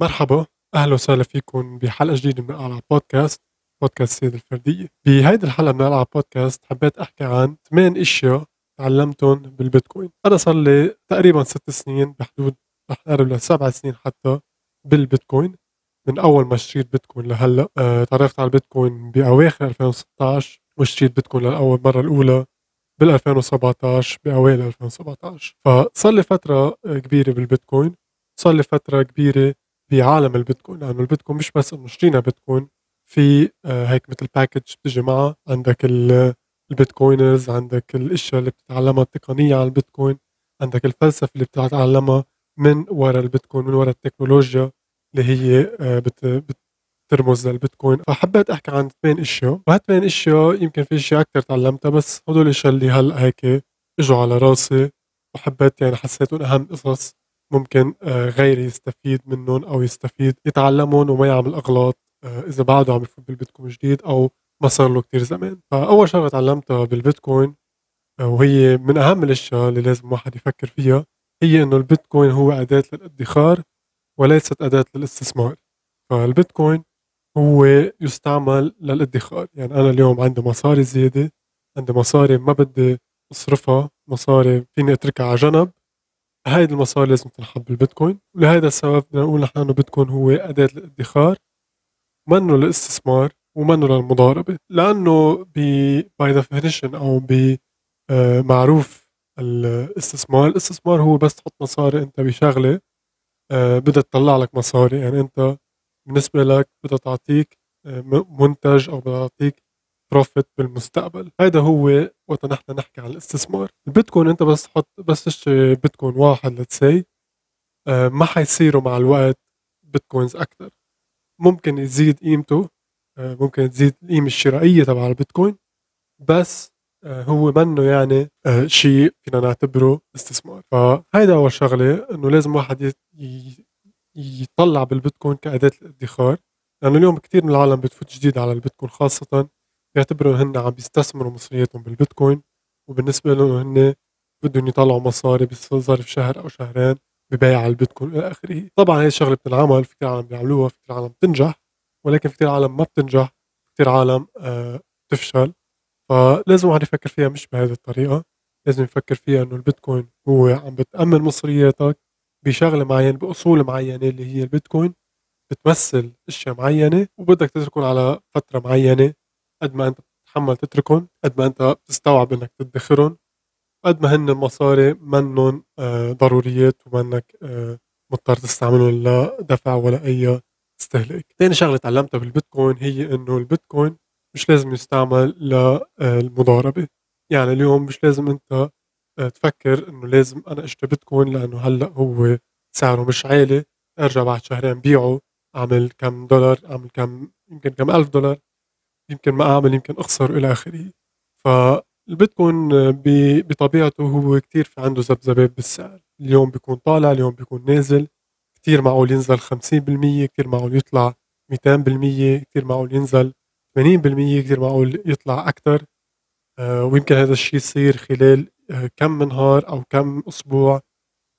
مرحبا أهلا وسهلا فيكم بحلقة جديدة من العب بودكاست بودكاست سيد الفرديه بهيدي الحلقة من العب بودكاست حبيت أحكي عن ثمان أشياء تعلمتهم بالبيتكوين. أنا صار لي تقريبا ست سنين بحدود رح نقرب لسبع سنين حتى بالبيتكوين. من أول ما اشتريت بيتكوين لهلأ أه تعرفت على البيتكوين بأواخر 2016 واشتريت بيتكوين لأول مرة الأولى بال 2017 بأوائل 2017 فصار لي فترة كبيرة بالبيتكوين صار لي فترة كبيرة بعالم البيتكوين لأنه البيتكوين مش بس إنه اشترينا بيتكوين في آه، هيك مثل package بتجي معها عندك ال Bitcoiners عندك الأشياء اللي بتتعلمها التقنية على البيتكوين عندك الفلسفة اللي بتتعلمها من وراء البيتكوين من وراء التكنولوجيا اللي هي آه، بت بترمز للبيتكوين. فحبيت أحكي عن ثمان أشياء. وهالثمان أشياء يمكن في أشياء أكثر تعلمتها بس هدول الأشياء اللي هلأ هيك إجوا على راسي وحبيت يعني حسيتهم أهم قصص. ممكن آه، غيري يستفيد منهم أو يستفيد يتعلمهم وما يعمل أغلاط آه، إذا بعده عم يفوت بالبيتكوين جديد أو ما صار له كثير زمان. فأول شغلة تعلمتها بالبيتكوين آه، وهي من أهم الأشياء اللي لازم الواحد يفكر فيها هي إنه البيتكوين هو أداة للادخار وليست أداة للاستثمار. فالبيتكوين هو يستعمل للادخار. يعني أنا اليوم عندي مصاري زيادة عندي مصاري ما بدي أصرفها مصاري فيني أتركها على جنب هاي المصاري لازم تنحط بالبيتكوين. ولهذا السبب بدنا نقول نحن إنه بيتكوين هو أداة للادخار منه للاستثمار ومنه للمضاربة. لأنه by definition أو بمعروف الاستثمار الاستثمار هو بس تحط مصاري أنت بشغلة آه، بدها تطلع لك مصاري. يعني أنت بالنسبة لك بدها تعطيك آه، منتج أو بدها تعطيك بروفيت بالمستقبل. هذا هو وقت نحن نحكي عن الاستثمار. البيتكوين انت بس تحط بس تشتري بيتكوين واحد لتسي آه، ما حيصيروا مع الوقت بيتكوينز أكثر ممكن يزيد قيمته آه، ممكن تزيد القيمة الشرائية تبع البيتكوين بس آه، هو منه يعني شيء فينا نعتبره استثمار. فهيدا أول شغلة إنه لازم واحد يطلع بالبيتكوين كأداة الادخار. لأنه اليوم كثير من العالم بتفوت جديد على البيتكوين خاصة بيعتبروا هن عم بيستثمروا مصرياتهم بالبيتكوين وبالنسبة لهم هن بدهم يطلعوا مصاري بظرف شهر أو شهرين ببيع البيتكوين إلى آخره. طبعا هي الشغلة بتنعمل في كثير عالم بيعملوها في كثير عالم بتنجح ولكن في كثير عالم ما بتنجح كثير عالم آه بتفشل. فلازم واحد يفكر فيها مش بهذه الطريقة. لازم يفكر فيها إنه البيتكوين هو عم بتأمن مصرياتك بشغلة معينة بأصول معينة اللي هي البيتكوين بتمثل أشياء معينة وبدك تتركهم على فترة معينة قد ما انت بتتحمل تتركهم قد ما انت بتستوعب انك تدخرهم قد ما هن المصاري منن آه، ضروريات ومنك آه، مضطر تستعملهم لا دفع ولا أي استهلاك. ثاني شغلة تعلمتها بالبيتكوين هي إنه البيتكوين مش لازم يستعمل للمضاربة. يعني اليوم مش لازم انت آه، تفكر إنه لازم أنا اشتري بيتكوين لأنه هلأ هو سعره مش عالي أرجع بعد شهرين بيعه أعمل كم دولار أعمل كم يمكن كم ألف دولار. يمكن ما أعمل يمكن أخسر إلى آخره. فالبيتكوين بطبيعته هو كتير في عنده ذبذبات بالسعر. اليوم بيكون طالع اليوم بيكون نازل. كتير معقول ينزل 50% كتير معقول يطلع 200% كتير معقول ينزل 80% كتير معقول يطلع أكتر. آه، ويمكن هذا الشيء يصير خلال آه، كم نهار أو كم أسبوع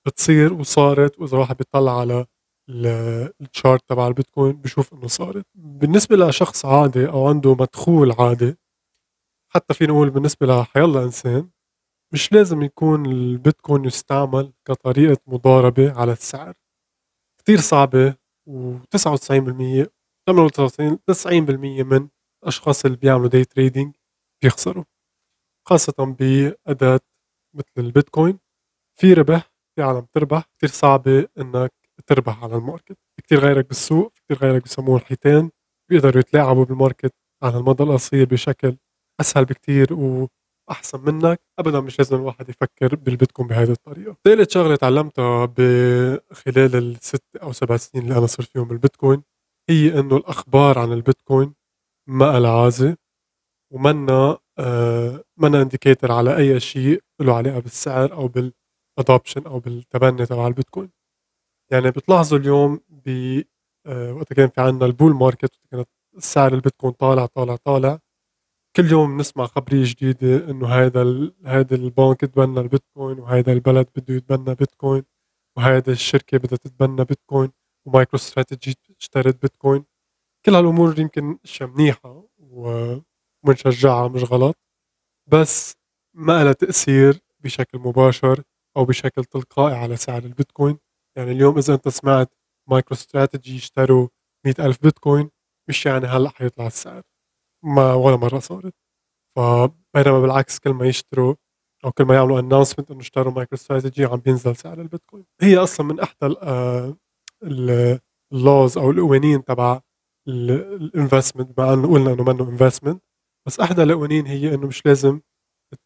بتصير وصارت وإذا واحد بيطلع على الشارت تبع البيتكوين بشوف إنه صارت بالنسبة لشخص عادي أو عنده مدخول عادي حتى فينا نقول بالنسبة لحيالله إنسان مش لازم يكون البيتكوين يستعمل كطريقة مضاربة على السعر. كتير صعبة و99% 98 90% من الأشخاص اللي بيعملوا day trading بيخسروا خاصة بأداة مثل البيتكوين. في ربح في عالم تربح كتير صعبة إنك تربح على ال market. كثير غيرك بالسوق كثير غيرك بسموه الحيتان بيقدروا يتلاعبوا بال market على المدى القصير بشكل أسهل بكثير وأحسن منك. ابدا مش لازم الواحد يفكر بالبيتكوين بهذه الطريقة. ثالث شغلة تعلمتها خلال الست أو سبع سنين اللي أنا صرت فيهم بالبيتكوين هي إنه الأخبار عن البيتكوين ما لها عازة ومنا آه منا indicator على أي شيء له علاقة بالسعر أو بال adoption أو بالتبني تبع البيتكوين. يعني بتلاحظوا اليوم ب آه، وقت كان في عندنا ال bull market كانت سعر البيتكوين طالع طالع طالع. كل يوم بنسمع خبرية جديدة إنه هذا. هذا البنك تبنى البيتكوين وهذا البلد بده يتبنى بيتكوين وهذا الشركة بدها تتبنى بيتكوين و MicroStrategy اشترت بيتكوين. كل هالأمور يمكن أشياء منيحة ومنشجعها مش غلط. بس ما لها تأثير بشكل مباشر أو بشكل تلقائي على سعر البيتكوين. يعني اليوم إذا أنت سمعت MicroStrategy اشتروا مئة ألف بيتكوين مش يعني هلأ حيطلع السعر. ما ولا مرة صارت. فبينما بالعكس كل ما يشتروا أو كل ما يعملوا announcement إنه اشتروا MicroStrategy عم بينزل سعر البيتكوين. هي أصلا من إحدى ال laws أو القوانين تبع ال investment مع إنه قلنا إنه منه investment بس إحدى القوانين هي إنه مش لازم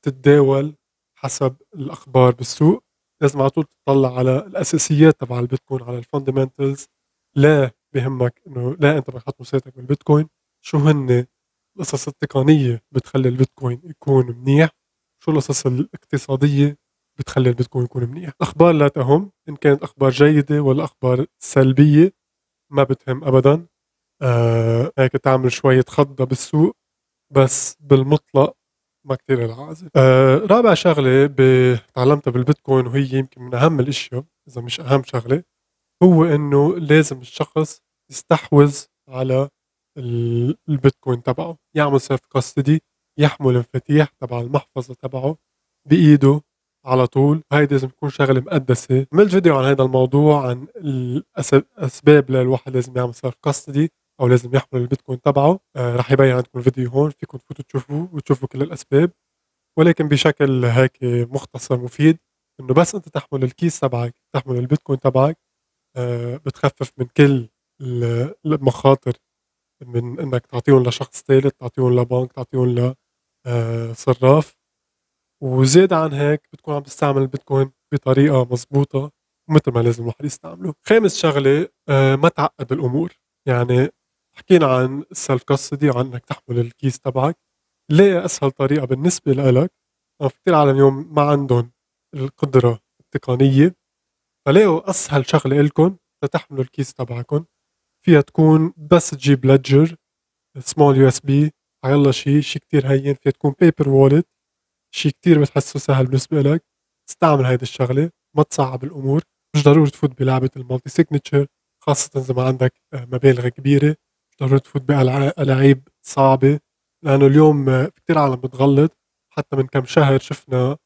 تتداول حسب الأخبار بالسوق. لازم على طول تطلع على الأساسيات تبع البيتكوين على ال fundamentals لا بهمك إنه لا أنت بدك تحط مصرياتك بالبيتكوين. شو هن القصص التقنية بتخلي البيتكوين يكون منيح؟ شو القصص الاقتصادية بتخلي البيتكوين يكون منيح؟ الأخبار لا تهم إن كانت أخبار جيدة ولا أخبار سلبية ما بتهم ابدا. آه هيك تعمل شوية خضة بالسوق بس بالمطلق ما كتير العازل آه رابع شغلة تعلمتها بالبيتكوين وهي يمكن من أهم الأشياء إذا مش أهم شغلة هو إنه لازم الشخص يستحوذ على البيتكوين تبعه. يعمل self custody يحمل المفاتيح تبع المحفظة تبعه بإيده على طول. هاي لازم تكون شغلة مقدسة. عملت فيديو عن هذا الموضوع عن الأسباب للواحد لازم يعمل self custody أو لازم يحمل البيتكوين تبعه آه رح يبين عندكم الفيديو هون فيكم تفوتوا تشوفوه وتشوفوا كل الأسباب ولكن بشكل هيك مختصر مفيد إنه بس أنت تحمل ال keys تبعك تحمل البيتكوين تبعك آه بتخفف من كل المخاطر من إنك تعطيهم لشخص ثالث تعطيهم لبنك تعطيهم لصراف آه، وزيادة عن هيك بتكون عم تستعمل البيتكوين بطريقة مزبوطة مثل ما لازم الواحد يستعمله. خامس شغلة ما تعقد الأمور يعني حكينا عن السيلف كاستدي وعن إنك تحمل الكيس تبعك. ليه أسهل طريقة بالنسبة لك في كثير عالم اليوم ما عندهم القدرة التقنية. فلاقوا أسهل شغلة لكم لتحملوا ال keys تبعكم فيها تكون بس تجيب Ledger small USB يلا شيء شيء كتير هين. فيها تكون paper wallet شيء كتير بتحسه سهل بالنسبة لك استعمل هيدي الشغلة. ما تصعب الأمور. مش ضروري تفوت بلعبة ال multi signature خاصة إذا ما عندك آه، مبالغ كبيرة. مش ضروري تفوت بألعاب صعبة لأنه اليوم آه، كتير عالم بتغلط حتى من كم شهر شفنا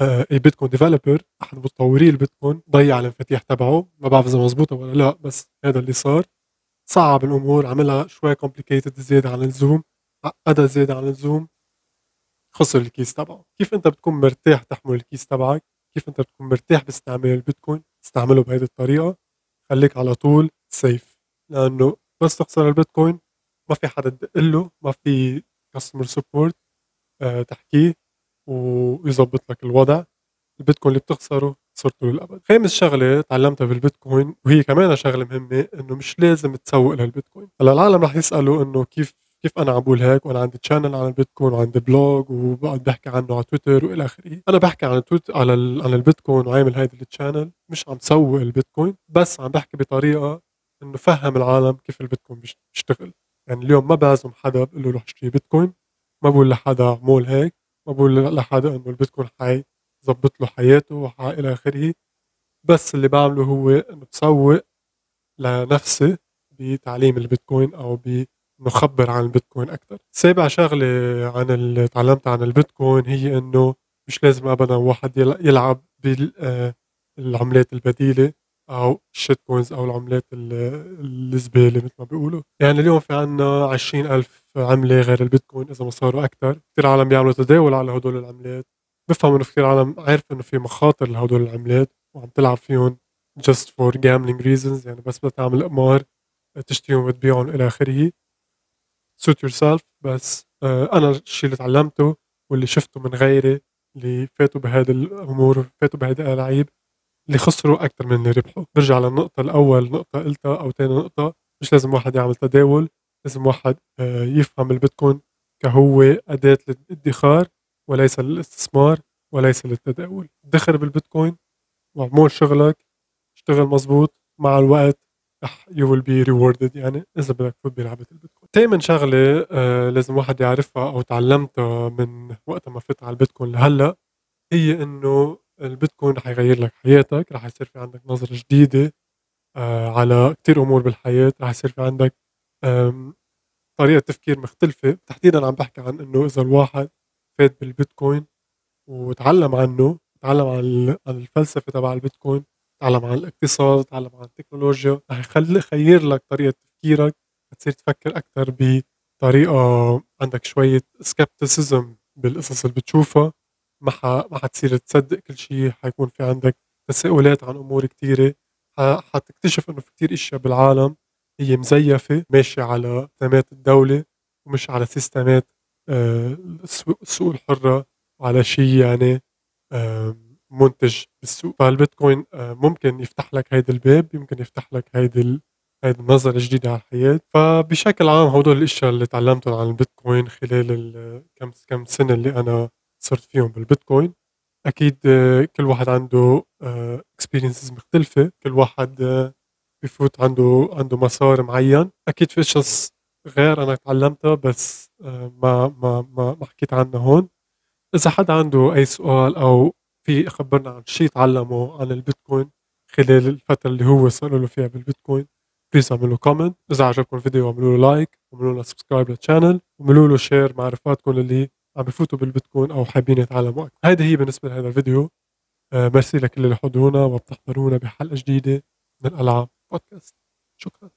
a Bitcoin developer أحد مطوري البيتكوين ضيع المفاتيح تبعه. ما بعرف إذا مزبوطة ولا لا بس هذا اللي صار. صعب الأمور عملها شوي complicated زيادة عن اللزوم. عقدها زيادة عن اللزوم. خسر ال keys تبعه. كيف أنت بتكون مرتاح تحمل ال keys تبعك؟ كيف أنت بتكون مرتاح باستعمال البيتكوين استعمله بهذه الطريقة. خليك على طول safe لأنه بس تخسر البيتكوين. ما في حدا تدق له ما في customer support أه تحكيه ويظبط لك الوضع. البيتكوين اللي بتخسره خسرته للأبد. خامس شغله تعلمتها بالبيتكوين وهي كمان شغلة مهمة إنه مش لازم تسوق للبيتكوين. هلأ العالم رح يسألوا إنه كيف كيف أنا عم بقول هيك وأنا عندي channel عن البيتكوين وعندي blog وبقعد بحكي عنه على تويتر وإلى آخره. أنا بحكي عن تويت على عن البيتكوين وعامل هيدي ال channel مش عم سوق البيتكوين بس عم بحكي بطريقة إنه فهم العالم كيف البيتكوين بيشتغل. يعني اليوم ما بعزم حدا بقول له روح اشتري بيتكوين ما بقول لحدا اعمل هيك ما بقول لحدا إنه البيتكوين حي ظبط له حياته والى آخره. بس اللي بعمله هو إنه بسوق لنفسي بتعليم البيتكوين أو بنخبر عن البيتكوين أكثر سابع شغلة عن اللي تعلمتها عن البيتكوين هي إنه مش لازم ابدا واحد يلعب بالعملات البديلة. أو ال shit coins أو العملات الزبالة مثل ما بيقولوا. يعني اليوم في عنا عشرين ألف عملة غير البيتكوين إذا ما صاروا أكثر كثير عالم بيعملوا تداول على هدول العملات. بفهم إنه كثير عالم عارف إنه في مخاطر لهدول العملات وعم تلعب فيهم just for gambling reasons يعني بس بدها تعمل قمار تشتريهم وتبيعهم إلى آخره. Suit yourself. بس آه أنا الشيء اللي تعلمته واللي شفته من غيري اللي فاتوا بهذه الأمور فاتوا بهذه الالعاب اللي خسروا أكثر من اللي ربحوا. برجع للنقطة الأول نقطة قلتها أو ثاني نقطة. مش لازم واحد يعمل تداول لازم واحد آه يفهم البيتكوين كهو أداة للادخار وليس للاستثمار وليس للتداول. دخل بالبيتكوين وعمول شغلك اشتغل مزبوط مع الوقت رح you will be rewarded يعني إذا بدك تفوت بلعبة البيتكوين. ثامن شغلة آه لازم واحد يعرفها أو تعلمتها من وقت ما فت على البيتكوين لهلأ هي إنه البيتكوين رح يغير لك حياتك رح يصير في عندك نظرة جديدة آه، على كتير أمور بالحياة رح يصير في عندك طريقة تفكير مختلفة. تحديدا عم بحكي عن إنه إذا الواحد فات بالبيتكوين وتعلم عنه تعلم عن الفلسفة تبع البيتكوين تعلم عن الاقتصاد تعلم عن التكنولوجيا رح يخلي يخير لك طريقة تفكيرك تصير تفكر أكثر بطريقة عندك شوية سكبتسيزم بالقصص اللي بتشوفها. ما ح... ما حتصير تصدق كل شيء حيكون في عندك تساؤلات عن أمور كثيره حتكتشف إنه في كثير إشياء بالعالم هي مزيفة ماشية على سيستمات الدولة ومش على سيستمات آه، السوق الحرة وعلى شيء يعني منتج بالسوق. فالبيتكوين آه، ممكن يفتح لك هيدا الباب يمكن يفتح لك هيدي هيدي النظرة الجديدة على الحياة. فبشكل عام هدول الإشياء اللي تعلمتهم عن البيتكوين خلال الكم كم سنة اللي أنا صرت فيهم بالبيتكوين. أكيد آه، كل واحد عنده experiences آه، مختلفة. كل واحد بفوت عنده عنده مسار معين. أكيد في قصص غير أنا تعلمتها بس ما ما ما ما حكيت عنها هون. إذا حدا عنده أي سؤال أو في يخبرنا عن شيء تعلمه عن البيتكوين خلال الفترة اللي هو صار له فيها بالبيتكوين please اعملوا comment إذا عجبكم الفيديو اعملوا له like واعملوا لنا subscribe لل channel واعملوا له share مع رفقاتكم اللي عم بفوتوا بالبيتكوين أو حابين يتعلموا أكثر. هيدي هي بالنسبة لهذا الفيديو. آه ميرسي لكل اللي حضرونا وبتحضرونا بحلقة جديدة من الألعاب بودكاست. شكرا.